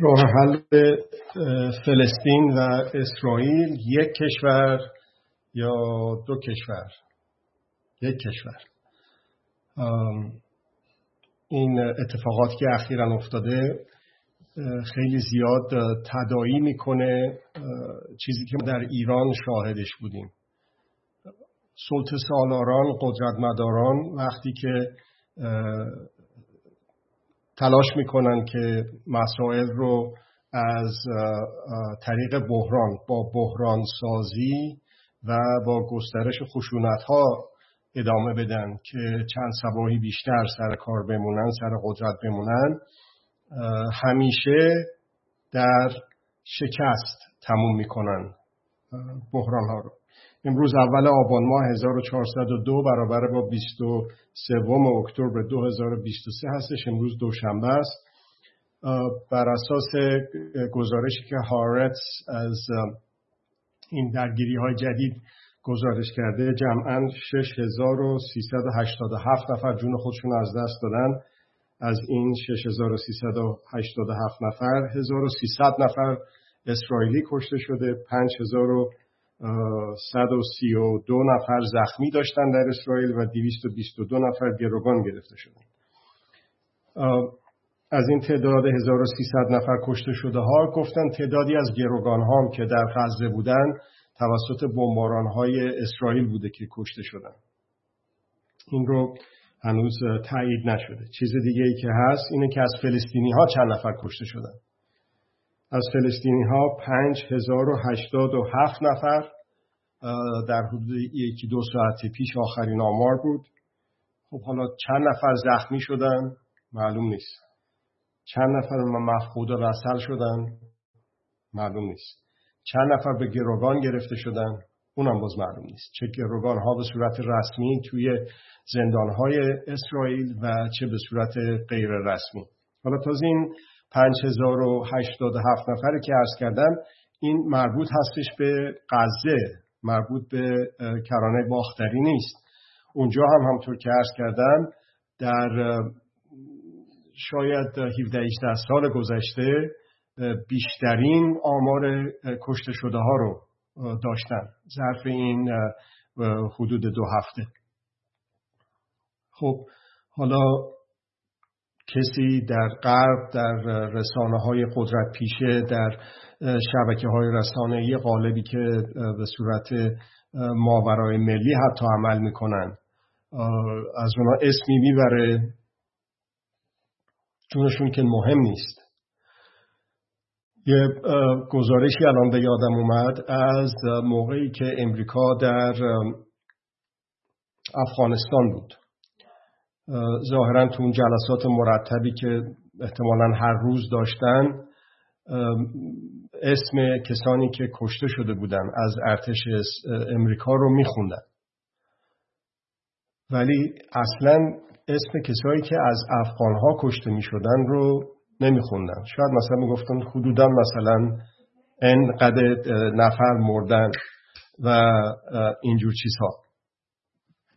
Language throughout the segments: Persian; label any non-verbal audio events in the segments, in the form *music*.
راه حل فلسطین و اسرائیل یک کشور یا دو کشور؟ یک کشور. این اتفاقاتی که اخیرا افتاده خیلی زیاد تدایی می‌کنه چیزی که در ایران شاهدش بودیم. سلطه سالاران قدرتمداران وقتی که تلاش می‌کنن که مسائل رو از طریق بحران با بحران سازی و با گسترش خشونت ها ادامه بدن که چند سباهی بیشتر سر کار بمونن سر قدرت بمونن. همیشه در شکست تموم می‌کنن بحران ها رو. امروز اول آبان ماه 1402 برابر با 23 اکتبر 2023 هستش. امروز دوشنبه است. بر اساس گزارشی که هارتس از این درگیری های جدید گزارش کرده جمعا 6387 نفر جون خودشون از دست دادن. از این 6387 نفر 1300 نفر اسرائیلی کشته شده 5000 132 نفر زخمی داشتن در اسرائیل و 222 نفر گروگان گرفته شدن از این تعداد 1300 نفر کشته شده ها گفتن تعدادی از گروگان ها که در غزه بودن توسط بمباران های اسرائیل بوده که کشته شدن. این رو هنوز تایید نشده. چیز دیگه ای که هست اینه که از فلسطینی ها چند نفر کشته شدن. از فلسطینی ها 5087 نفر در حدود یکی دو ساعت پیش آخرین آمار بود. خب حالا چند نفر زخمی شدن؟ معلوم نیست. چند نفر مفقود رسل شدن؟ معلوم نیست. چند نفر به گروگان گرفته شدن؟ اونم باز معلوم نیست. چه گروگان ها به صورت رسمی توی زندان های اسرائیل و چه به صورت غیر رسمی حالا تازه این 5087 نفری که عرض کردم این مربوط هستش به غزه مربوط به کرانه باختری نیست. اونجا هم همطور که عرض کردم در شاید 17 سال گذشته بیشترین آمار کشته شده ها رو داشتن ظرف این حدود دو هفته. خب حالا کسی در غرب در رسانه های قدرت پیشه در شبکه های رسانه قالبی که به صورت ماورای ملی حتی عمل می‌کنن از اونا اسمی می‌بره. چونشون که مهم نیست. یه گزارشی الان به یادم اومد از موقعی که امریکا در افغانستان بود. ظاهرا تو اون جلسات مرتبی که احتمالا هر روز داشتن اسم کسانی که کشته شده بودن از ارتش امریکا رو میخوندن. ولی اصلا اسم کسایی که از افغانها کشته می‌شدن رو نمیخوندن. شاید مثلا می‌گفتن حدودا مثلا انقدر نفر مردن و اینجور چیزها.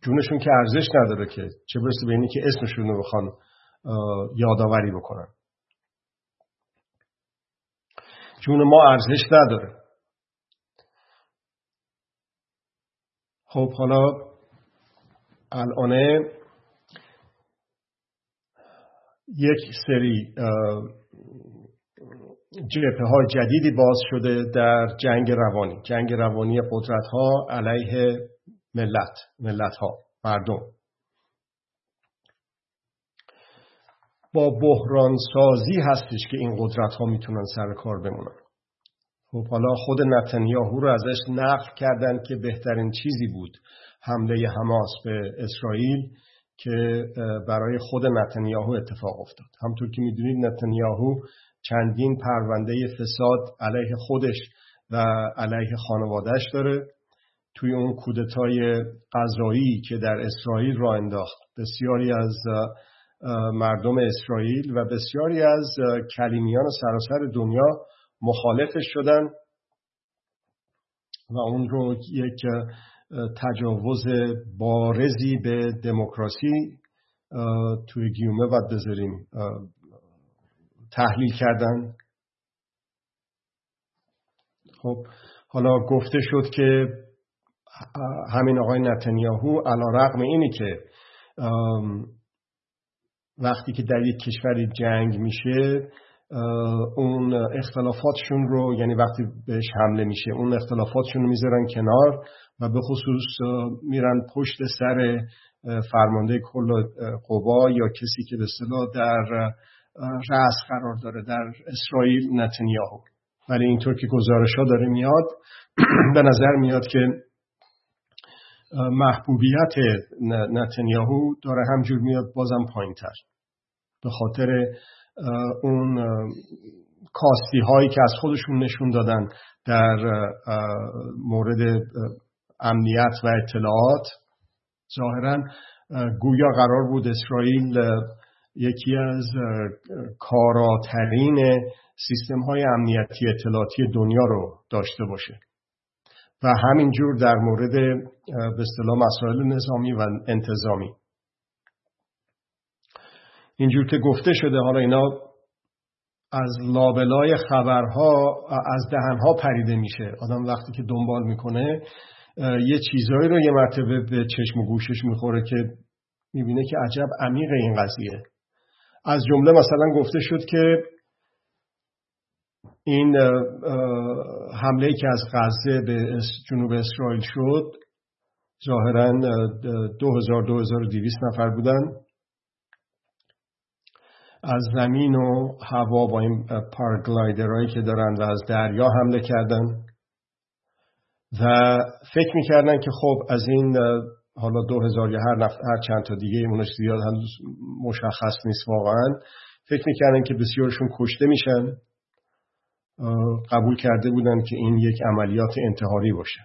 جونشون که ارزش نداره که چه برسه به اینی که اسمشون رو بخوان یادآوری بکنن. جون ما ارزش نداره. خب حالا الان یک سری جبهه های جدیدی باز شده در جنگ روانی. جنگ روانی قدرت ها علیه ملت ملت ها مردم. با بحران سازی هستش که این قدرت ها می‌تونن سر کار بمونن. خب حالا خود نتانیاهو رو ازش نقل کردن که بهترین چیزی بود حمله حماس به اسرائیل که برای خود نتانیاهو اتفاق افتاد. همطور که می‌دونید نتانیاهو چندین پرونده فساد علیه خودش و علیه خانوادهش داره. توی اون کودتای قضایی که در اسرائیل را انداخت. بسیاری از مردم اسرائیل و بسیاری از کلیمیان سراسر دنیا مخالفش شدن و اون رو یک تجاوز بارزی به دموکراسی توی گیومه باید بذاریم تحلیل کردن. خب حالا گفته شد که همین آقای نتانیاهو علا رقم اینی که وقتی که در یک کشوری جنگ میشه اون اختلافاتشون رو یعنی وقتی بهش حمله میشه اون اختلافاتشون رو می‌ذارن کنار و به خصوص میرن پشت سر فرمانده کل قوا یا کسی که به صلاح در رأس قرار داره در اسرائیل نتانیاهو ولی اینطور که گزارش ها داره میاد *clears throat* به نظر میاد که محبوبیت نتانیاهو داره همجور میاد بازم پایین تر به خاطر اون کاستی هایی که از خودشون نشون دادن در مورد امنیت و اطلاعات ظاهرا گویا قرار بود اسرائیل یکی از کاراترین سیستم های امنیتی اطلاعاتی دنیا رو داشته باشه. و همینجور در مورد به اصطلاح مسائل نظامی و انتظامی. اینجور که گفته شده حالا اینا از لابلای خبرها از دهنها پریده میشه. آدم وقتی که دنبال می‌کنه یه چیزهایی رو یه مرتبه به چشم و گوشش می‌خوره که می‌بینه که عجب عمیق این قضیه. از جمله مثلا گفته شد که این حمله که از غزه به جنوب اسرائیل شد ظاهرا 2000-2200 نفر بودن. از زمین و هوا با این پارگلایدرهایی که دارن و از دریا حمله کردن. و فکر می‌کردن که خب از این حالا دو هزار یا هر, هر چند تا دیگه اونش زیاد هنوز مشخص نیست واقعا. فکر می‌کردن که بسیارشون کشته میشن. قبول کرده بودن که این یک عملیات انتحاری باشه.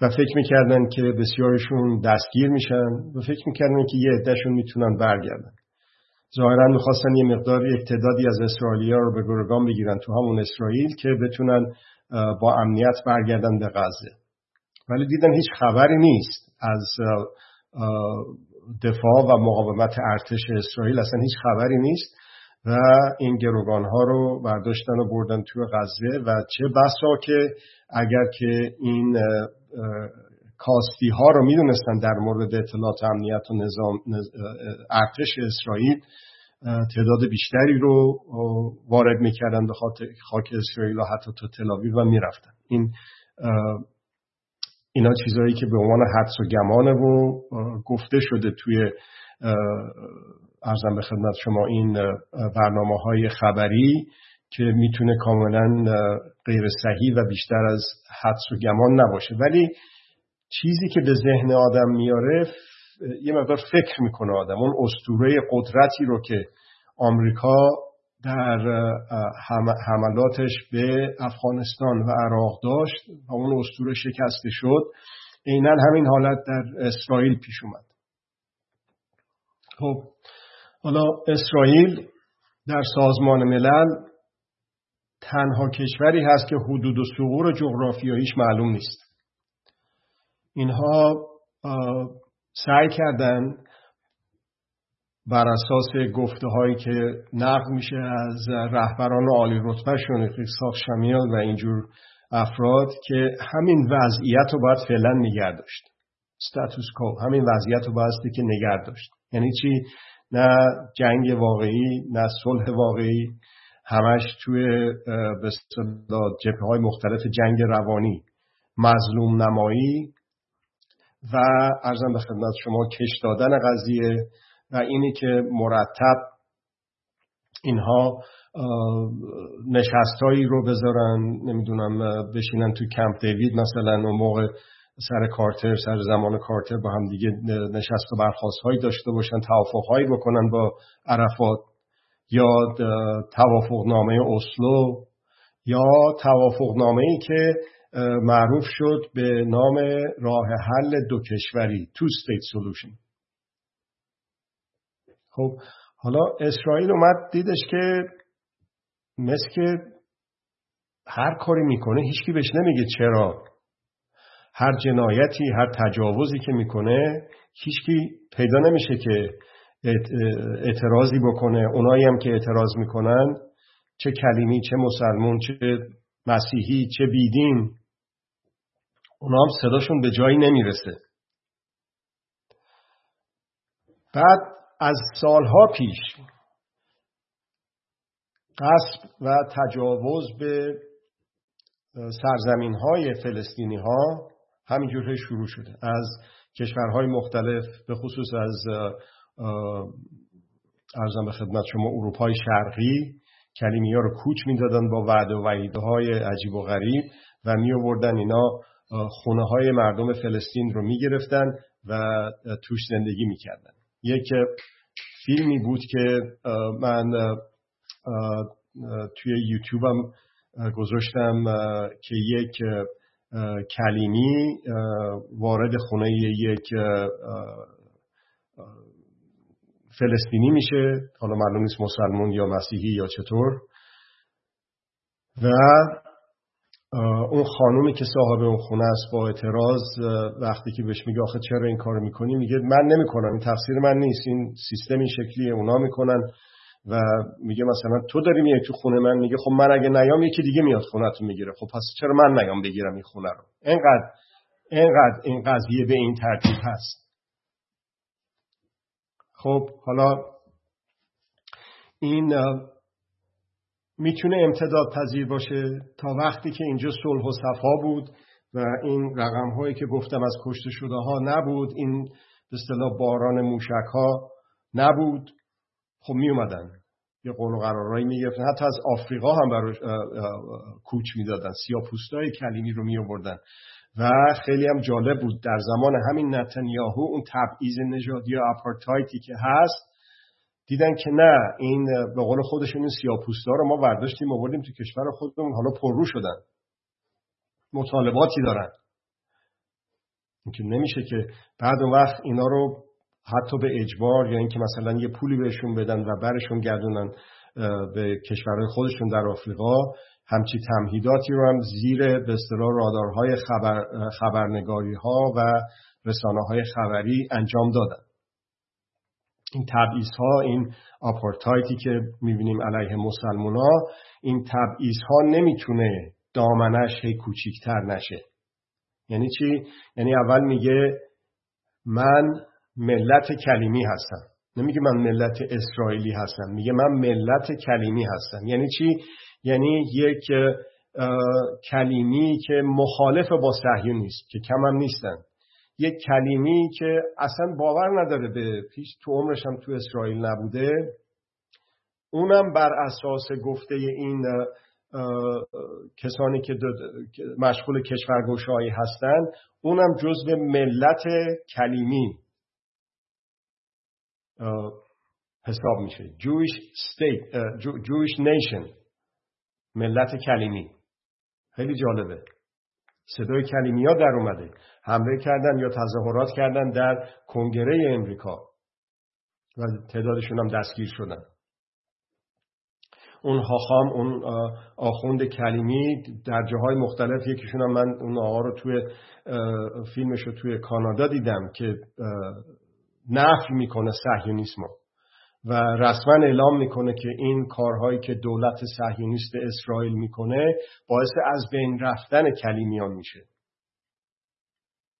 و فکر می‌کردن که بسیارشون دستگیر میشن و فکر می‌کردن که یه عدهشون می‌تونن برگردن. ظاهرا می‌خواستن یه مقدار یک تعدادی از اسرائیلیا رو به گرگان بگیرن تو همون اسرائیل که بتونن با امنیت برگردن به غزه. ولی دیدن هیچ خبری نیست از دفاع و مقاومت ارتش اسرائیل اصلا هیچ خبری نیست. و این گروگان ها رو برداشتن و بردن توی غزه و چه بسا که اگر که این کاستی ها رو می‌دونستن در مورد اطلاعات امنیت و نظام ارتش اسرائیل تعداد بیشتری رو وارد می‌کردن به خاک اسرائیل و حتی تا تلاویو و می‌رفتن. این اینا چیزهایی که به عنوان حدس و گمانه و گفته شده توی ارزم به خدمت شما این برنامه های خبری که می‌تونه کاملا غیر صحیح و بیشتر از حدس و گمان نباشه. ولی چیزی که به ذهن آدم میاره یه مقدار فکر می‌کنه آدم. اون استوره قدرتی رو که آمریکا در حملاتش به افغانستان و عراق داشت و اون استوره شکسته شد عینا همین حالت در اسرائیل پیش اومد. خب حالا اسرائیل در سازمان ملل تنها کشوری هست که حدود و سقور جغرافیاییش معلوم نیست. اینها سعی کردن بر اساس گفته هایی که نقل میشه از رهبران عالی رتبه شون ساخ شمیال و اینجور افراد که همین وضعیت رو باید فعلا نگه داشت. ستاتوس کو همین وضعیت رو باید که نگه داشت. یعنی چی؟ نه جنگ واقعی نه صلح واقعی. همش توی به جبهه های مختلف جنگ روانی مظلوم نمایی. و ارزم به خدمت شما کش دادن قضیه و اینی که مرتب اینها نشستهایی رو بذارن نمی‌دونم بشینن تو کمپ دیوید مثلا اون موقع سر کارتر سر زمان کارتر با هم دیگه نشست و برخواست هایی داشته باشن توافق هایی بکنن با عرفات یا توافق نامه اسلو یا توافق نامه ای که معروف شد به نام راه حل دو کشوری تو استیت سولوشن خب حالا اسرائیل اومد دیدش که مثل که هر کاری می‌کنه هیچکی بهش نمیگه چرا. هر جنایتی هر تجاوزی که می‌کنه هیچکی پیدا نمیشه که اعتراضی بکنه. اونایی هم که اعتراض می‌کنن چه کلیمی چه مسلمون چه مسیحی چه بیدین اونا هم صداشون به جایی نمی‌رسه. بعد از سالها پیش قصب و تجاوز به سرزمین های فلسطینی ها همینجور شروع شده از کشورهای مختلف به خصوص از ارزم به خدمت شما اروپای شرقی کلیمی ها رو کوچ می‌دادن با وعد و وعیده های عجیب و غریب و می آوردن اینا خونه های مردم فلسطین رو می گرفتن و توش زندگی می کردن. یک فیلمی بود که من توی یوتیوبم گذاشتم که یک کلیمی وارد خونه یک فلسطینی میشه حالا معلوم نیست مسلمون یا مسیحی یا چطور. و اون خانومی که صاحب اون خونه است با اعتراض وقتی که بهش میگه آخه چرا این کارو می‌کنی؟ میگه من نمی‌کنم این تفسیر من نیست این سیستم این شکلیه اونا می‌کنن. و میگه مثلا تو داری میای تو خونه من میگه خب من اگه نیام یکی دیگه میاد خونتون می‌گیره. خب پس چرا من نیام بگیرم این خونه رو؟ اینقدر اینقدر این قضیه به این ترتیب هست. خب حالا این می‌تونه امتداد پذیر باشه تا وقتی که اینجا صلح و صفا بود و این رقم هایی که گفتم از کشته شده ها نبود این به اصطلاح باران موشک ها نبود. خب می اومدن یه قول و قرارهایی می گرفتن حتی از آفریقا هم براش کوچ می‌دادن. سیاپوستای کلیمی رو می آوردن و خیلی هم جالب بود. در زمان همین نتانیاهو اون تبعیض نژادی یا اپارتایتی که هست دیدن که نه این به قول خودشون این سیاپوستا رو ما برداشتیم آوردیم تو کشور خودمون حالا پررو شدن. مطالباتی دارن. اینکه نمیشه که بعد اون وقت اینا رو حتی به اجبار یا اینکه مثلا یه پولی بهشون بدن و برشون گردونن به کشورهای خودشون در آفریقا همچی تمهیداتی رو هم زیر به اصطلاح رادارهای خبر، خبرنگاری ها و رسانه های خبری انجام دادن این تبعیض ها این آپارتایتی که می‌بینیم علیه مسلمان ها این تبعیض ها نمی‌تونه دامنش هی کوچیکتر نشه یعنی چی؟ یعنی اول میگه من ملت کلیمی هستم نمیگه من ملت اسرائیلی هستم. میگه من ملت کلیمی هستم. یعنی چی؟ یعنی یک کلیمی که مخالف با نیست که کم هم نیستن. یک کلیمی که اصلا باور نداره به پیش تو عمرش هم تو اسرائیل نبوده. اونم بر اساس گفته این کسانی که مشغول کشورگوشایی هستند اونم جزو ملت کلیمی. حساب میشه. Jewish state Jewish nation ملت کلیمی. خیلی جالبه. صدای کلیمی ها در اومده. حمله کردن یا تظاهرات کردن در کنگره امریکا. و تعدادشون هم دستگیر شدن. اون هاخام اون آخوند کلیمی در جاهای مختلف یکیشون هم من اون آقا رو توی فیلمش رو توی کانادا دیدم که نفی می‌کنه صهیونیسمو. و رسما اعلام می‌کنه که این کارهایی که دولت صهیونیست اسرائیل می‌کنه باعث از بین رفتن کلیمیان میشه.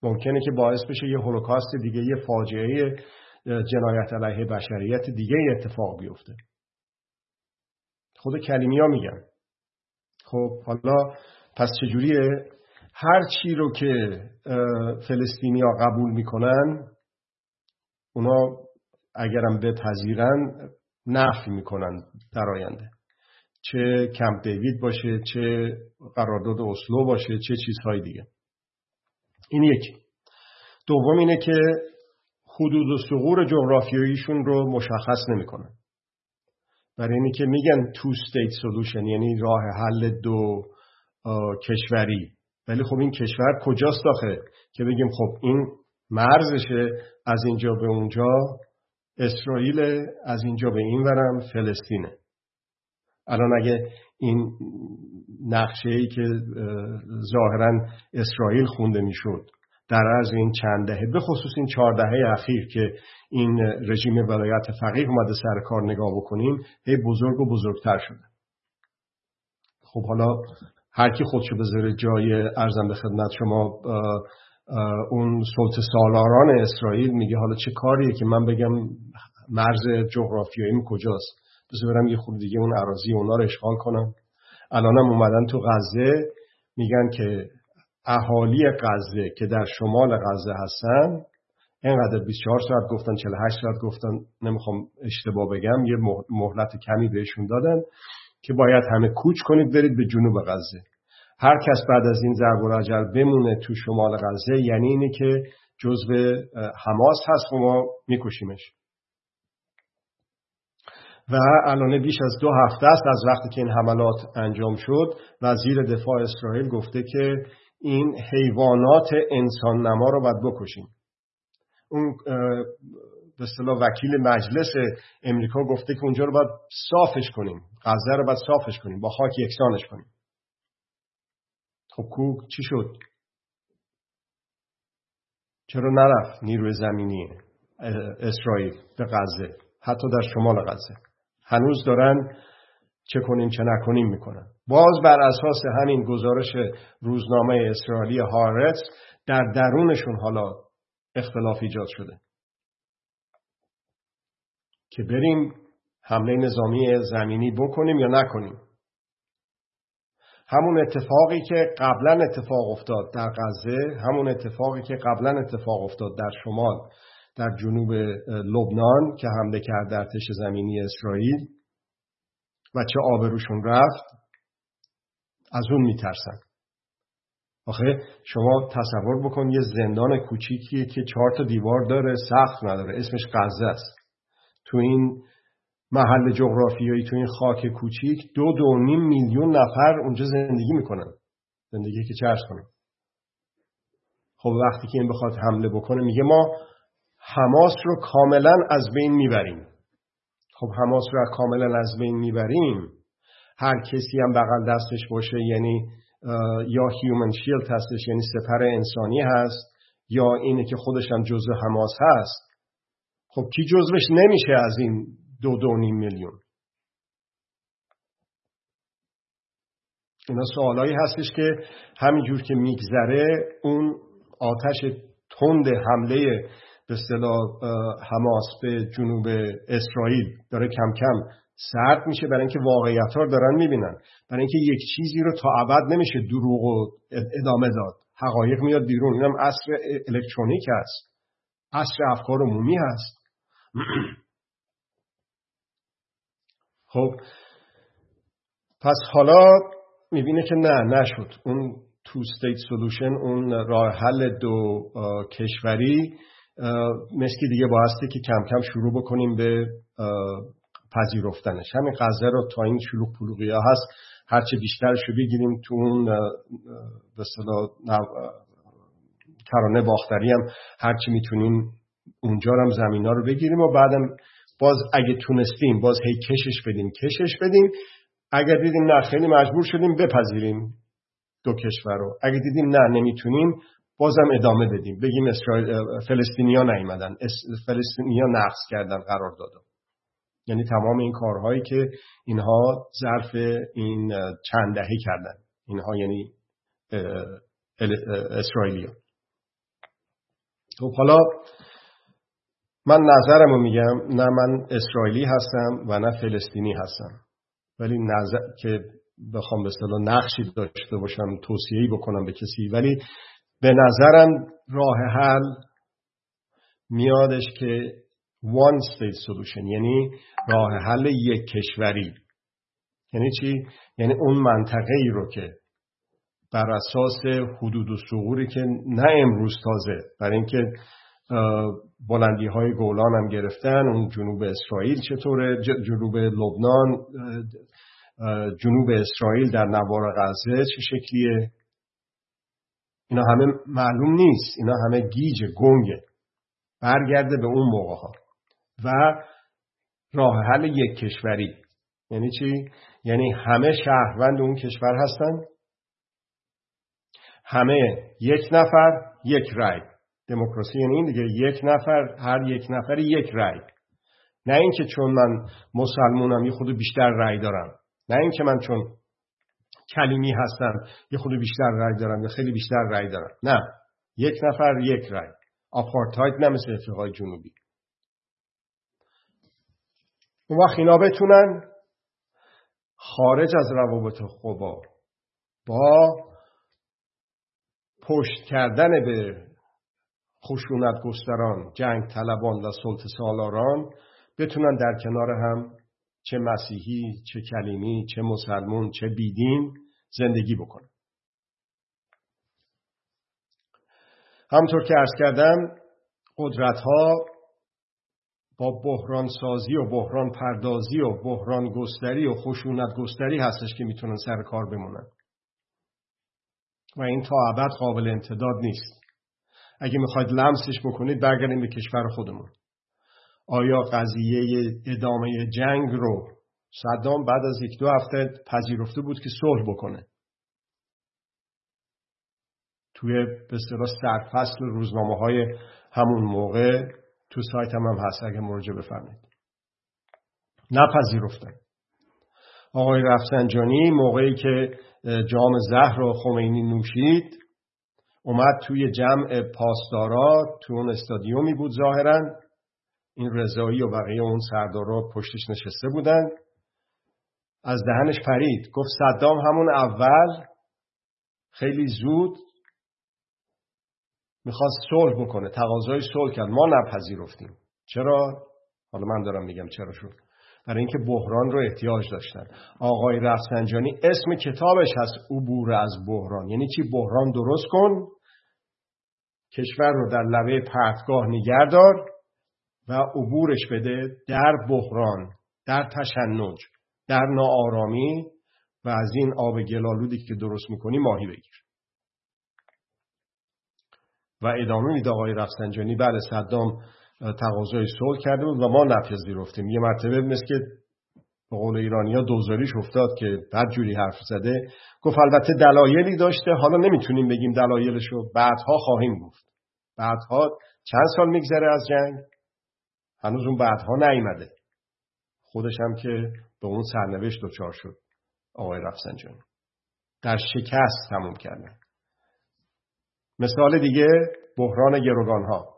ممکنه که باعث بشه یه هولوکاست دیگه یه فاجعه جنایت علیه بشریت دیگه اتفاق بیفته. خود کلیمی ها میگن. خب حالا پس چجوریه؟ هر چی رو که فلسطینی ها قبول می‌کنن اونا اگرم بپذیرن نفی می‌کنن در آینده. چه کمپ دیوید باشه چه قرارداد اسلو باشه چه چیزهای دیگه. این یکی. دوم اینه که حدود و ثغور جغرافیاییشون رو مشخص نمی‌کنن. برای اینی که میگن two-state solution یعنی راه حل دو کشوری. ولی خب این کشور کجاست داخل که بگیم خب این مرزشه از اینجا به اونجا. اسرائیل از اینجا به این ورم فلسطینه. الان اگه این نقشه ای که ظاهرا اسرائیل خونده می‌شد در از این چند دهه به خصوص این چهار دهه اخیر که این رژیم ولایت فقیه اومده سر کار نگاه بکنیم هی بزرگ و بزرگتر شده. خب حالا هر کی خودشو بذاره جای ارزم به خدمت شما اون سلطه سالاران اسرائیل میگه حالا چه کاریه که من بگم مرز جغرافیاییم کجاست؟ بذار برم یه خود دیگه اون عراضی اونا رو اشغال کنم. الانم اومدن تو غزه میگن که اهالی غزه که در شمال غزه هستن اینقدر 24 ساعت گفتن 48 ساعت گفتن نمی‌خوام اشتباه بگم یه مهلت کمی بهشون دادن که باید همه کوچ کنید برید به جنوب غزه. هر کس بعد از این ضرب رجل بمونه تو شمال غزه یعنی اینه که جزو حماس هست و ما میکشیمش. و الان بیش از دو هفته است از وقتی که این حملات انجام شد وزیر دفاع اسرائیل گفته که این حیوانات انسان نما رو باید بکشیم. اون به اصطلاح وکیل مجلس امریکا گفته که اونجا رو باید صافش کنیم. غزه رو باید صافش کنیم. با خاک یکسانش کنیم. خب کو چی شد؟ چرا نرفت نیروی زمینی اسرائیل به غزه؟ حتی در شمال غزه. هنوز دارن چه کنیم چه نکنیم می‌کنن. باز بر اساس همین گزارش روزنامه اسرائیلی هارتس در درونشون حالا اختلاف ایجاد شده. که بریم حمله نظامی زمینی بکنیم یا نکنیم. همون اتفاقی که قبلا اتفاق افتاد در غزه همون اتفاقی که قبلا اتفاق افتاد در شمال در جنوب لبنان که حمله کرد در تش زمینی اسرائیل و چه آبروشون رفت از اون میترسن. آخه شما تصور بکن یه زندان کوچیکی که چهار تا دیوار داره سقف نداره اسمش غزه است. تو این محل جغرافیایی تو این خاک کوچیک دو دو نیم میلیون نفر اونجا زندگی می‌کنن. زندگی که چرس کنن خب وقتی که این بخواد حمله بکنه میگه ما حماس رو کاملا از بین می‌بریم. خب حماس رو کاملا از بین می‌بریم هر کسی هم بغل دستش باشه یعنی یا هیومن شیلد هستش یعنی سپر انسانی هست یا اینه که خودش هم جزء حماس هست. خب کی جزوش نمیشه از این دو دو نیم میلیون. اینا سوالایی هستش که همینجور که میگذره اون آتش تند حمله به اصطلاح حماس به جنوب اسرائیل داره کم کم سرد میشه برای اینکه واقعیت ها دارن می‌بینن. برای اینکه یک چیزی رو تا ابد نمیشه دروغ و ادامه داد. حقایق میاد بیرون. اینم عصر الکترونیک هست. عصر افکار عمومی هست. *clears throat* خب پس حالا می‌بینه که نه نشد. اون two-state solution اون راه حل دو کشوری مسئله دیگه بایستی که کم کم شروع بکنیم به پذیرفتنش. همین غزه رو تا این شلوغ پلوغی ها هست هرچه بیشترش رو بگیریم تو اون به کرانه باختری هم هرچی می‌تونیم اونجا هم زمین رو بگیریم و بعدم باز اگه تونستیم باز هی کشش بدیم کشش بدیم. اگر دیدیم نه خیلی مجبور شدیم بپذیریم دو کشور رو. اگه دیدیم نه نمی‌تونیم بازم ادامه بدیم. بگیم اسرائیل فلسطینیا نیومدن. فلسطینیا نقص کردن قرار دادن. یعنی تمام این کارهایی که اینها ظرف این چند دهه کردن. اینها یعنی اسرائیلیا خب حالا من نظرم رو میگم نه من اسرائیلی هستم و نه فلسطینی هستم. ولی نظر که بخوام به اصطلاح نقشی داشته باشم توصیه‌ای بکنم به کسی. ولی به نظرم راه حل میادش که one state solution یعنی راه حل یک کشوری. یعنی چی؟ یعنی اون منطقه ای رو که بر اساس حدود و سغوری که نه امروز تازه برای اینکه بلندی های گولان هم گرفتن. اون جنوب اسرائیل چطوره؟ جنوب لبنان جنوب اسرائیل در نوار غزه چه شکلیه؟ اینا همه معلوم نیست. اینا همه گیج گنگه. برگرده به اون موقع ها و راه حل یک کشوری. یعنی چی؟ یعنی همه شهروند اون کشور هستن. همه یک نفر یک رای. دموکراسی یعنی این دیگه. یک نفر هر یک نفر یک رای نه اینکه چون من مسلمونم یه خود بیشتر رای دارم. نه اینکه من چون کلیمی هستن یه خود بیشتر رای دارن یا خیلی بیشتر رای دارن نه. یک نفر یک رای آپارتاید نه مثل افریقای جنوبی. اون وقت اینا بتونن خارج از روابط خوبا با پشت کردن به خشونت گستران جنگ طلبان و سلط سالاران بتونن در کنار هم چه مسیحی چه کلیمی چه مسلمون چه بیدین زندگی بکنن. همطور که ارز کردم قدرت ها با بحران سازی و بحران پردازی و بحران گستری و خشونت گستری هستش که می‌تونن سر کار بمونن. و این تا ابد قابل امتداد نیست. اگه می‌خواید لمسش بکنید برگردیم به کشور خودمون. آیا قضیه ادامه جنگ رو صدام بعد از یک دو هفته پذیرفته بود که صلح بکنه؟ توی به اصطلاح سرفصل روزنامه های همون موقع تو سایت هم, هم هست اگه مراجعه بفرمایید. نپذیرفتن آقای رفسنجانی موقعی که جام زهر رو خمینی نوشید اومد توی جمع پاسدارا تو اون استادیومی بود ظاهرا. این رضایی و بقیه اون سردارا پشتش نشسته بودن. از دهنش پرید. گفت صدام همون اول. خیلی زود می‌خواست صلح بکنه. تقاضای صلح کرد. ما نپذیرفتیم. چرا؟ حالا من دارم میگم چرا شد. برای اینکه بحران رو احتیاج داشتن. آقای رفسنجانی اسم کتابش هست عبور از بحران. یعنی چی؟ بحران درست کن. کشور رو در لبه پرتگاه نگردار و عبورش بده در بحران در تشنج در ناآرامی و از این آب گلالودی که درست می‌کنی ماهی بگیر. و ادامه میده آقای رفسنجانی بله صدام تقاضای صلح کرده بود و ما نپذیرفتیم یه مرتبه مثل که به قول ایرانی ها دوزاریش افتاد که بد جوری حرف زده. گفت البته دلایلی داشته حالا نمی‌تونیم بگیم دلایلش رو بعدها خواهیم گفت. بعدها چند سال میگذره از جنگ؟ هنوز اون بعدها نیامده خودش هم که به اون سرنوشت دچار شد آقای رفسنجانی. در شکست تموم کردن. مثال دیگه بحران گروگان ها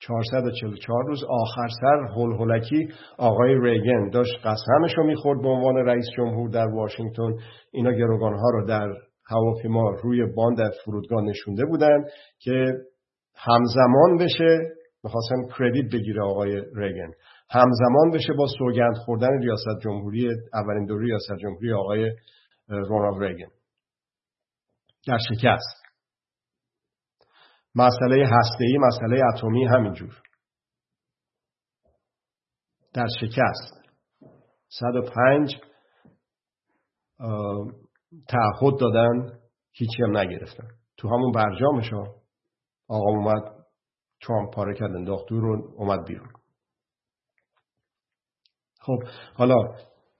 444 روز آخر سر هلهلکی آقای ریگن داشت قسمش رو می‌خورد به عنوان رئیس جمهور در واشنگتن. اینا گروگان ها رو در هواپیما روی باند فرودگاه نشونده بودن که همزمان بشه می‌خواستن کردیت بگیره آقای ریگن. همزمان بشه با سوگند خوردن ریاست جمهوری اولین دوره ریاست جمهوری آقای رونالد ریگن. در شکست. مسئله هسته‌ای مسئله اتمی همینجور. در شکست. 105 تعهد دادن هیچی هم نگرفتن. تو همون برجامش آقا اومد ترامپ پاره کرد انداخت دور اومد بیرون. خب حالا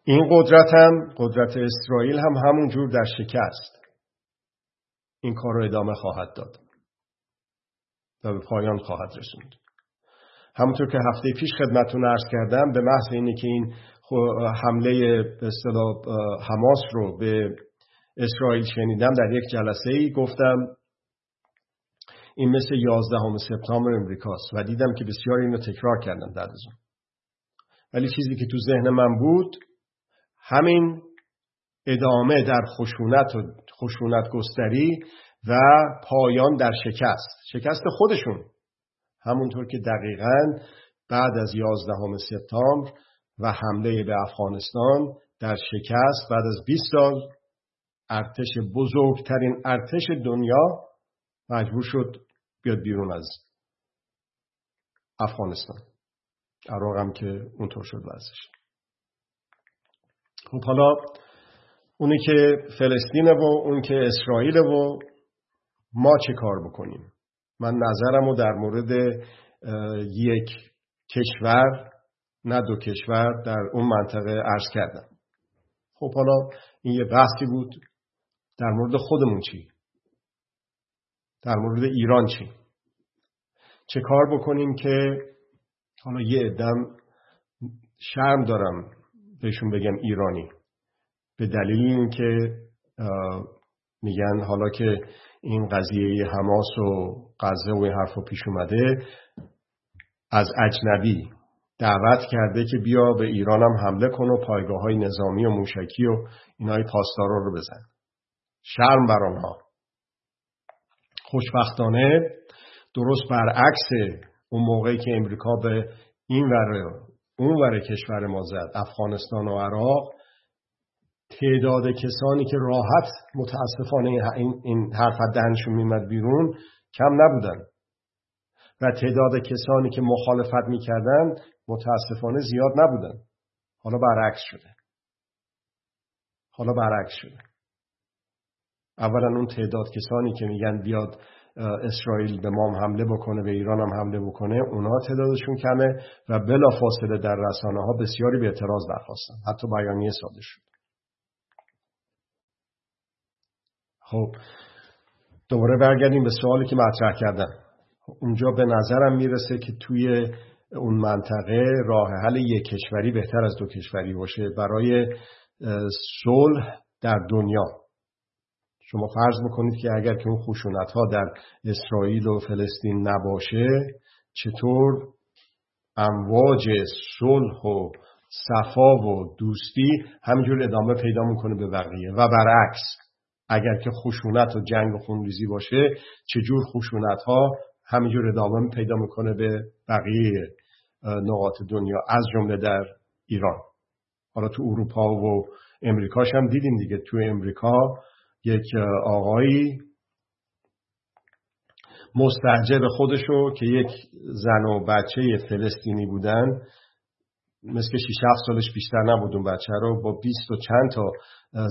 این قدرت هم قدرت اسرائیل هم همونجور در شکست. این کار رو ادامه خواهد داد و به پایان خواهد رسوند. همونطور که هفته پیش خدمتون ارز کردم به محض اینه که این حمله حماس رو به اسرائیل شنیدم در یک جلسه ای گفتم این مثل 11 سپتامبر امریکاست و دیدم که بسیار اینو تکرار کردن در از ولی چیزی که تو ذهن من بود همین ادامه در خشونت و خشونت گستری و پایان در شکست. شکست خودشون. همونطور که دقیقا بعد از 11 سپتامبر و حمله به افغانستان در شکست بعد از 20 سال ارتش بزرگترین ارتش دنیا مجبور شد بیاد بیرون از افغانستان. عراق هم که اونطور شد وضعش خب حالا اونی که فلسطینه و اون که اسرائیل و ما چه کار بکنیم؟ من نظرم رو در مورد یک کشور نه دو کشور در اون منطقه عرض کردم. خب حالا این یه بحثی بود. در مورد خودمون چی؟ در مورد ایران چی؟ چه کار بکنیم که حالا یه ادم شرم دارم بهشون بگم ایرانی. به دلیل اینکه میگن حالا که این قضیه حماس و غزه و این حرفا پیش اومده از اجنبی دعوت کرده که بیا به ایران هم حمله کن و پایگاه های نظامی و موشکی و اینای پاسدارا رو بزن. شرم بر آنها. خوشبختانه درست برعکس اون موقعی که امریکا به این ور اون ور کشور ما زد افغانستان و عراق تعداد کسانی که راحت متاسفانه این, این حرف دهنشون میمد بیرون کم نبودن. و تعداد کسانی که مخالفت می‌کردن متاسفانه زیاد نبودن. حالا برعکس شده. حالا برعکس شده. اولا اون تعداد کسانی که میگن بیاد اسرائیل به ما حمله بکنه به ایران هم حمله بکنه اونا تعدادشون کمه و بلا فاصله در رسانه ها بسیاری به اعتراض درخواستن حتی بیانیه صادر شد. خب دوباره برگردیم به سوالی که مطرح کردم. اونجا به نظرم می‌رسه که توی اون منطقه راه حل یک کشوری بهتر از دو کشوری باشه برای صلح در دنیا. شما فرض می‌کنید که اگر که اون خشونت ها در اسرائیل و فلسطین نباشه چطور امواج صلح و صفا و دوستی همینجور ادامه پیدا می‌کنه به بقیه؟ و برعکس اگر که خشونت و جنگ و خونریزی باشه چجور خشونت ها همینجور ادامه پیدا می‌کنه به بقیه نقاط دنیا از جمله در ایران؟ حالا تو اروپا و امریکاش هم دیدیم دیگه. تو امریکا یک آقایی مستجب خودشو که یک زن و بچه فلسطینی بودن. مثل که 6 سالش بیشتر نبود اون بچه رو. با 20 و چند تا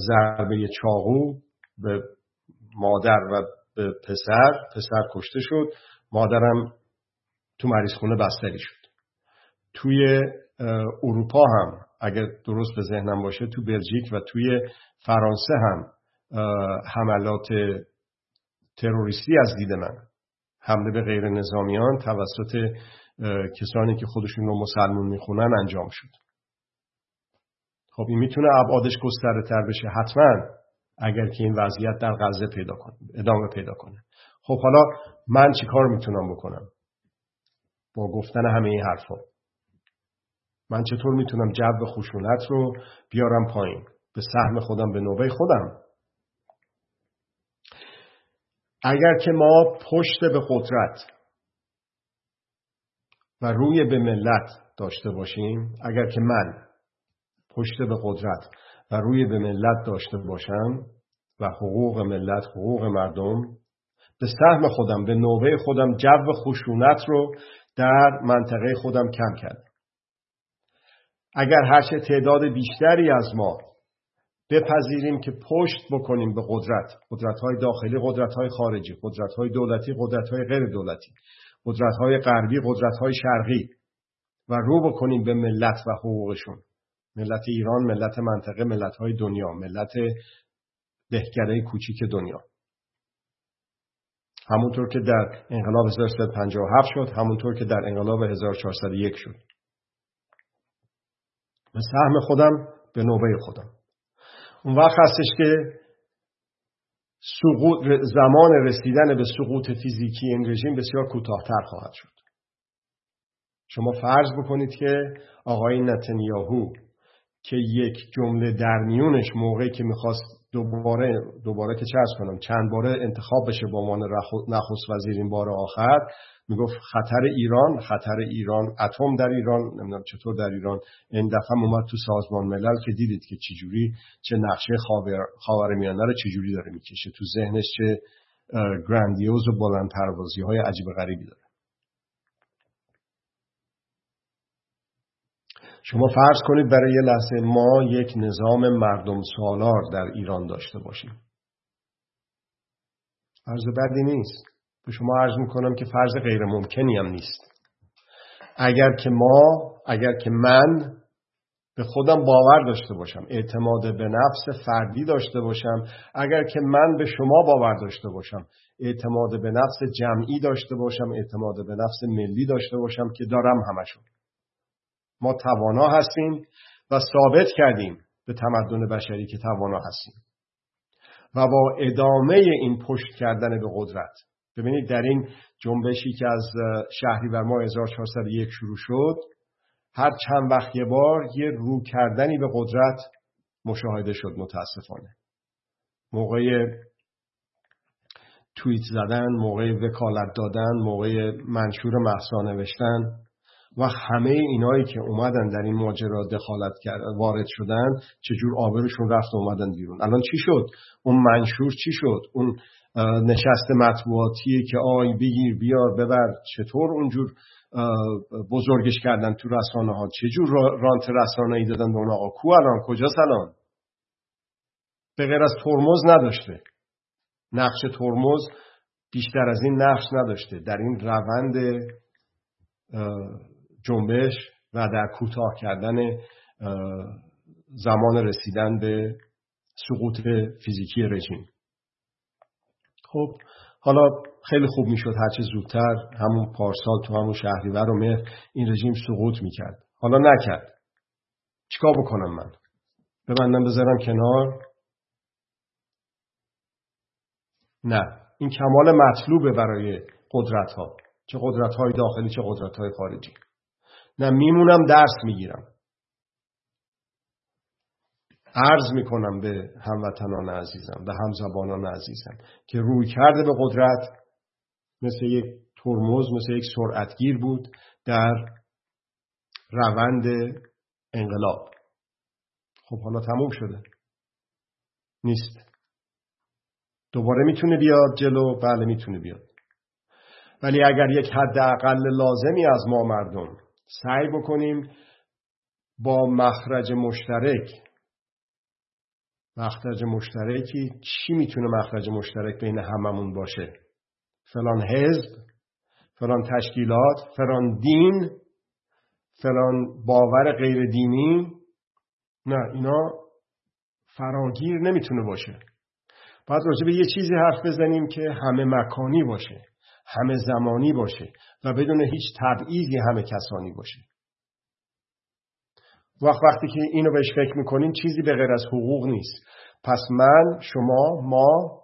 ضربه چاقو به مادر و به پسر. پسر کشته شد. مادرم تو مریض خونه بستری شد. توی اروپا هم اگر درست به ذهنم باشه تو بلژیک و توی فرانسه هم حملات تروریستی از دید من. حمله به غیر نظامیان توسط کسانی که خودشون رو مسلمون می‌خونن انجام شد. خب این می‌تونه ابعادش گسترده تر بشه. حتما اگر که این وضعیت در غزه پیدا کنه ادامه پیدا کنه. خب حالا من چی کار می‌تونم بکنم؟ با گفتن همه این حرفا. من چطور می‌تونم جو خشونت رو بیارم پایین؟ به سهم خودم به نوبه خودم. اگر که ما پشت به قدرت و روی به ملت داشته باشیم اگر که من پشت به قدرت و روی به ملت داشته باشم و حقوق ملت حقوق مردم به سهم خودم به نوبه خودم جو خشونت رو در منطقه خودم کم کرد اگر هرچه تعداد بیشتری از ما بپذیریم که پشت بکنیم به قدرت. قدرت های داخلی قدرت های خارجی قدرت های دولتی قدرت های غیر دولتی. قدرت های غربی قدرت های شرقی. و رو بکنیم به ملت و حقوقشون. ملت ایران ملت منطقه ملت های دنیا. ملت دهکده کوچیک دنیا. همونطور که در انقلاب 1357 شد همونطور که در انقلاب 1401 شد. به سهم خودم به نوبه خودم. اون وقت هستش که سقوط زمان رسیدن به سقوط فیزیکی این رژیم بسیار کوتاهتر خواهد شد. شما فرض بکنید که آقای نتنیاهو که یک جمله در میونش موقعی که می‌خواست دوباره دوباره که چه کنم چند باره انتخاب بشه به عنوان نخست وزیر این بار آخر می‌گفت خطر ایران خطر ایران اتم در ایران نمی‌دونم چطور در ایران. این دفعه اومد تو سازمان ملل که دیدید که چجوری چه نقشه خاور میانه رو چجوری داره می‌کشه. تو ذهنش چه گراندیوز و بلند پروازی های عجیب غریبی داره. شما فرض کنید برای یه لحظه ما یک نظام مردم سالار در ایران داشته باشیم. عرض بدی نیست. به شما عرض می‌کنم که فرض غیر ممکنی هم نیست. اگر که ما اگر که من به خودم باور داشته باشم اعتماد به نفس فردی داشته باشم اگر که من به شما باور داشته باشم اعتماد به نفس جمعی داشته باشم اعتماد به نفس ملی داشته باشم که دارم همشون. ما توانا هستیم و ثابت کردیم به تمدن بشری که توانا هستیم. و با ادامه این پشت کردن به قدرت ببینید در این جنبشی که از شهریور ماه 1401 شروع شد هر چند وقت یه بار یه رو کردنی به قدرت مشاهده شد متاسفانه. موقع توییت زدن موقع وکالت دادن موقع منشور محسا نوشتن و همه اینایی که اومدن در این ماجرا دخالت کرد وارد شدن چجور آبرشون رفت اومدن بیرون. الان چی شد؟ اون منشور چی شد؟ اون نشست مطبوعاتی که آی بگیر بیار ببر چطور اونجور بزرگش کردن تو رسانه ها چجور رانت رسانه ای دادن به اون آقا؟ کو الان؟ کجا سلام؟ به غیر از ترمز نداشته. نقش ترمز بیشتر از این نقش نداشته. در این روند جنبش و در کوتاه کردن زمان رسیدن به سقوط فیزیکی رژیم. خب حالا خیلی خوب می‌شد هرچه زودتر همون پارسال تو همون شهریور و مهر این رژیم سقوط می‌کرد. حالا نکرد. چیکار بکنم من؟ ببندم بذارم کنار؟ نه. این کمال مطلوبه برای قدرت ها چه قدرت های داخلی چه قدرت های خارجی. نه میمونم درس می‌گیرم. عرض می‌کنم به هموطنان عزیزم به همزبانان عزیزم که روی کرده به قدرت مثل یک ترمز مثل یک سرعتگیر بود در روند انقلاب. خب حالا تموم شده. نیست. دوباره می‌تونه بیاد جلو؟ بله می‌تونه بیاد. ولی اگر یک حداقل لازمی از ما مردم سعی بکنیم با مخرج مشترک مخرج مشترکی چی می‌تونه مخرج مشترک بین هممون باشه؟ فلان حزب فلان تشکیلات فلان دین فلان باور غیر دینی نه اینا فراگیر نمی‌تونه باشه. باید راجع به یه چیزی حرف بزنیم که همه مکانی باشه. همه زمانی باشه و بدون هیچ تبعیضی همه کسانی باشه. وقت وقتی که اینو بهش فکر می‌کنیم چیزی به غیر از حقوق نیست. پس من شما ما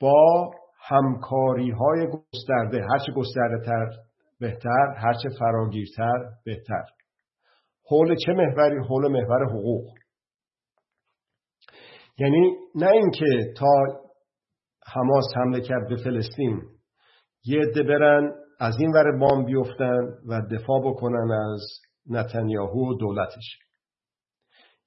با همکاری های گسترده هرچه گسترده تر بهتر هرچه فراگیرتر بهتر. حول چه محوری؟ حول محور حقوق. یعنی نه اینکه تا حماس حمله کرد به فلسطین یه عده برن از این ور بام بیفتن و دفاع بکنن از نتانیاهو و دولتش.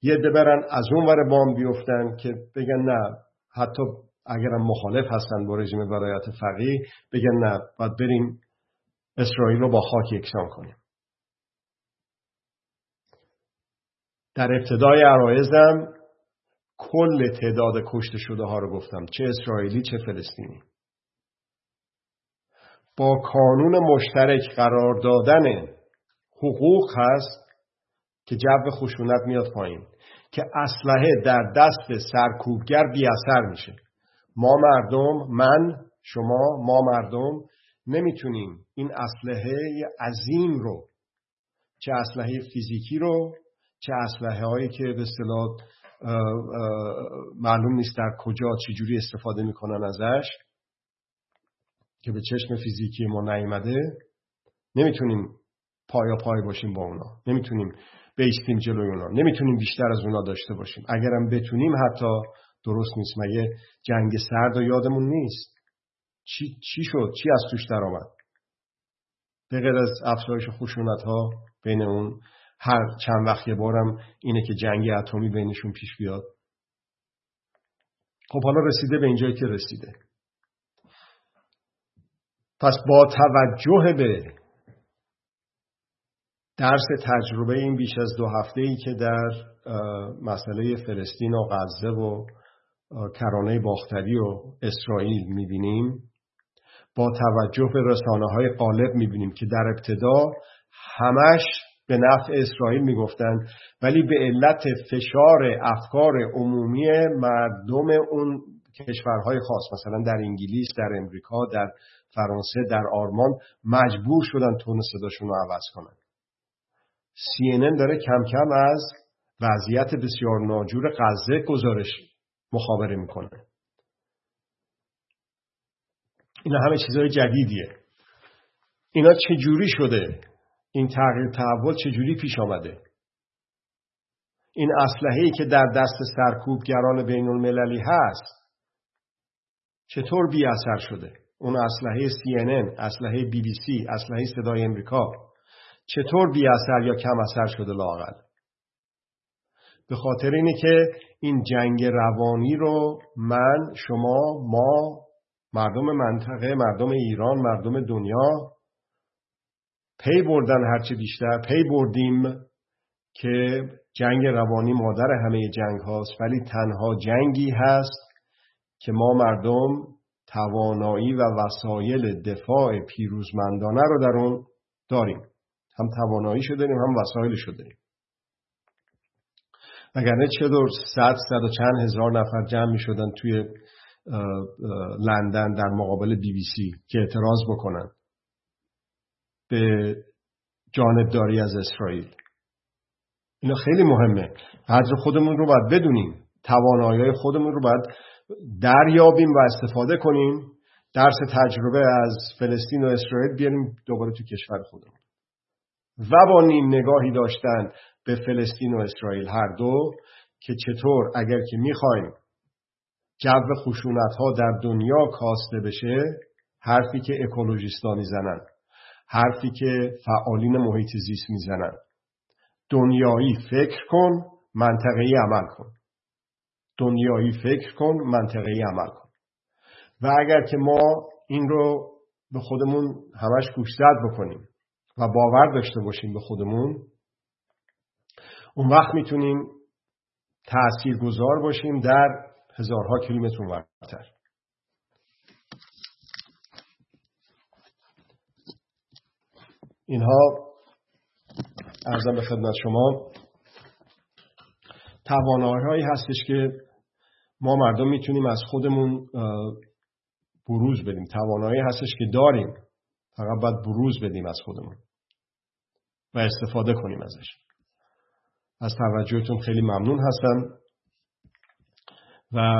یه عده برن از اون ور بام بیفتن که بگن نه حتی اگرم مخالف هستن با رژیم برایت فقیه بگن نه باید بریم اسرائیل رو با خاک یکسان کنیم. در ابتدای عرایزم کل تعداد کشته شده ها رو گفتم چه اسرائیلی چه فلسطینی. با کانون مشترک قرار دادن حقوق هست که جو خشونت میاد پایین که اسلحه در دست سرکوبگر بی اثر میشه. ما مردم من شما ما مردم نمی‌تونیم این اسلحه عظیم رو چه اسلحه فیزیکی رو چه اسلحه هایی که به اصطلاح معلوم نیست در کجا چجوری استفاده می‌کنن ازش که به چشم فیزیکی ما نیامده نمی‌تونیم پایا پای باشیم با اونا. نمی‌تونیم بیستیم جلوی اونا. نمی‌تونیم بیشتر از اونا داشته باشیم. اگرم بتونیم حتی درست نیست. مگه جنگ سرد و یادمون نیست؟ چی, چی شد؟ چی از توش در آمد به غیر از افزایش خشونت ها بین اون هر چند وقت یه بارم اینه که جنگ اتمی بینشون پیش بیاد. خب حالا رسیده به اینجایی که رسیده. پس با توجه به درس تجربه این بیش از دو هفته ای که در مسئله فلسطین و غزه و کرانه باختری و اسرائیل می‌بینیم با توجه به رسانه های قالب می‌بینیم که در ابتدا همش به نفع اسرائیل می‌گفتند ولی به علت فشار افکار عمومی مردم اون کشورهای خاص مثلا در انگلیس در امریکا در فرانسه در آرمان مجبور شدن تون صداشون رو عوض کنن. CNN داره کم کم از وضعیت بسیار ناجور غزه گزارش مخابره می‌کنه. اینا همه چیزهای جدیدیه. اینا چجوری شده؟ این تغییر تحول چجوری پیش آمده؟ این اسلحه‌ای که در دست سرکوبگران بین المللی هست چطور بی اثر شده؟ اون اسلحه CNN اسلحه بی بی سی اسلحه صدای امریکا. چطور بی اثر یا کم اثر شده لاقل به خاطر اینه که این جنگ روانی رو من شما ما مردم منطقه مردم ایران مردم دنیا پی بردن هرچه بیشتر پی بردیم که جنگ روانی مادر همه جنگ هاست. ولی تنها جنگی هست که ما مردم توانایی و وسایل دفاع پیروزمندانه رو در اون داریم. هم توانایی شده داریم هم وسایل شده داریم. وگرنه چه دور صد صد و چند هزار نفر جمع می شدن توی لندن در مقابل بی بی سی که اعتراض بکنن به جانبداری از اسرائیل. اینا خیلی مهمه. قدر خودمون رو باید بدونیم. توانایی خودمون رو باید دریابیم و استفاده کنیم. درس تجربه از فلسطین و اسرائیل بیاریم دوباره تو کشور خودمون. و با نیم نگاهی داشتن به فلسطین و اسرائیل هر دو که چطور اگر که می‌خوایم جو خشونت ها در دنیا کاسته بشه حرفی که اکولوژیستا می‌زنن حرفی که فعالین محیط زیست می‌زنن. دنیایی فکر کن منطقه‌ای عمل کن. دنیایی فکر کن منطقه‌ای عمل کن. و اگر که ما این رو به خودمون همش گوشزد بکنیم و باور داشته باشیم به خودمون اون وقت می‌تونیم تأثیر گذار باشیم در هزارها کیلومتر ورتر. اینها ارزم به خدمت شما توانایی هستش که ما مردم می‌تونیم از خودمون بروز بدیم. توانایی هستش که داریم. فقط باید بروز بدیم از خودمون. و استفاده کنیم ازش. از توجهتون خیلی ممنون هستم. و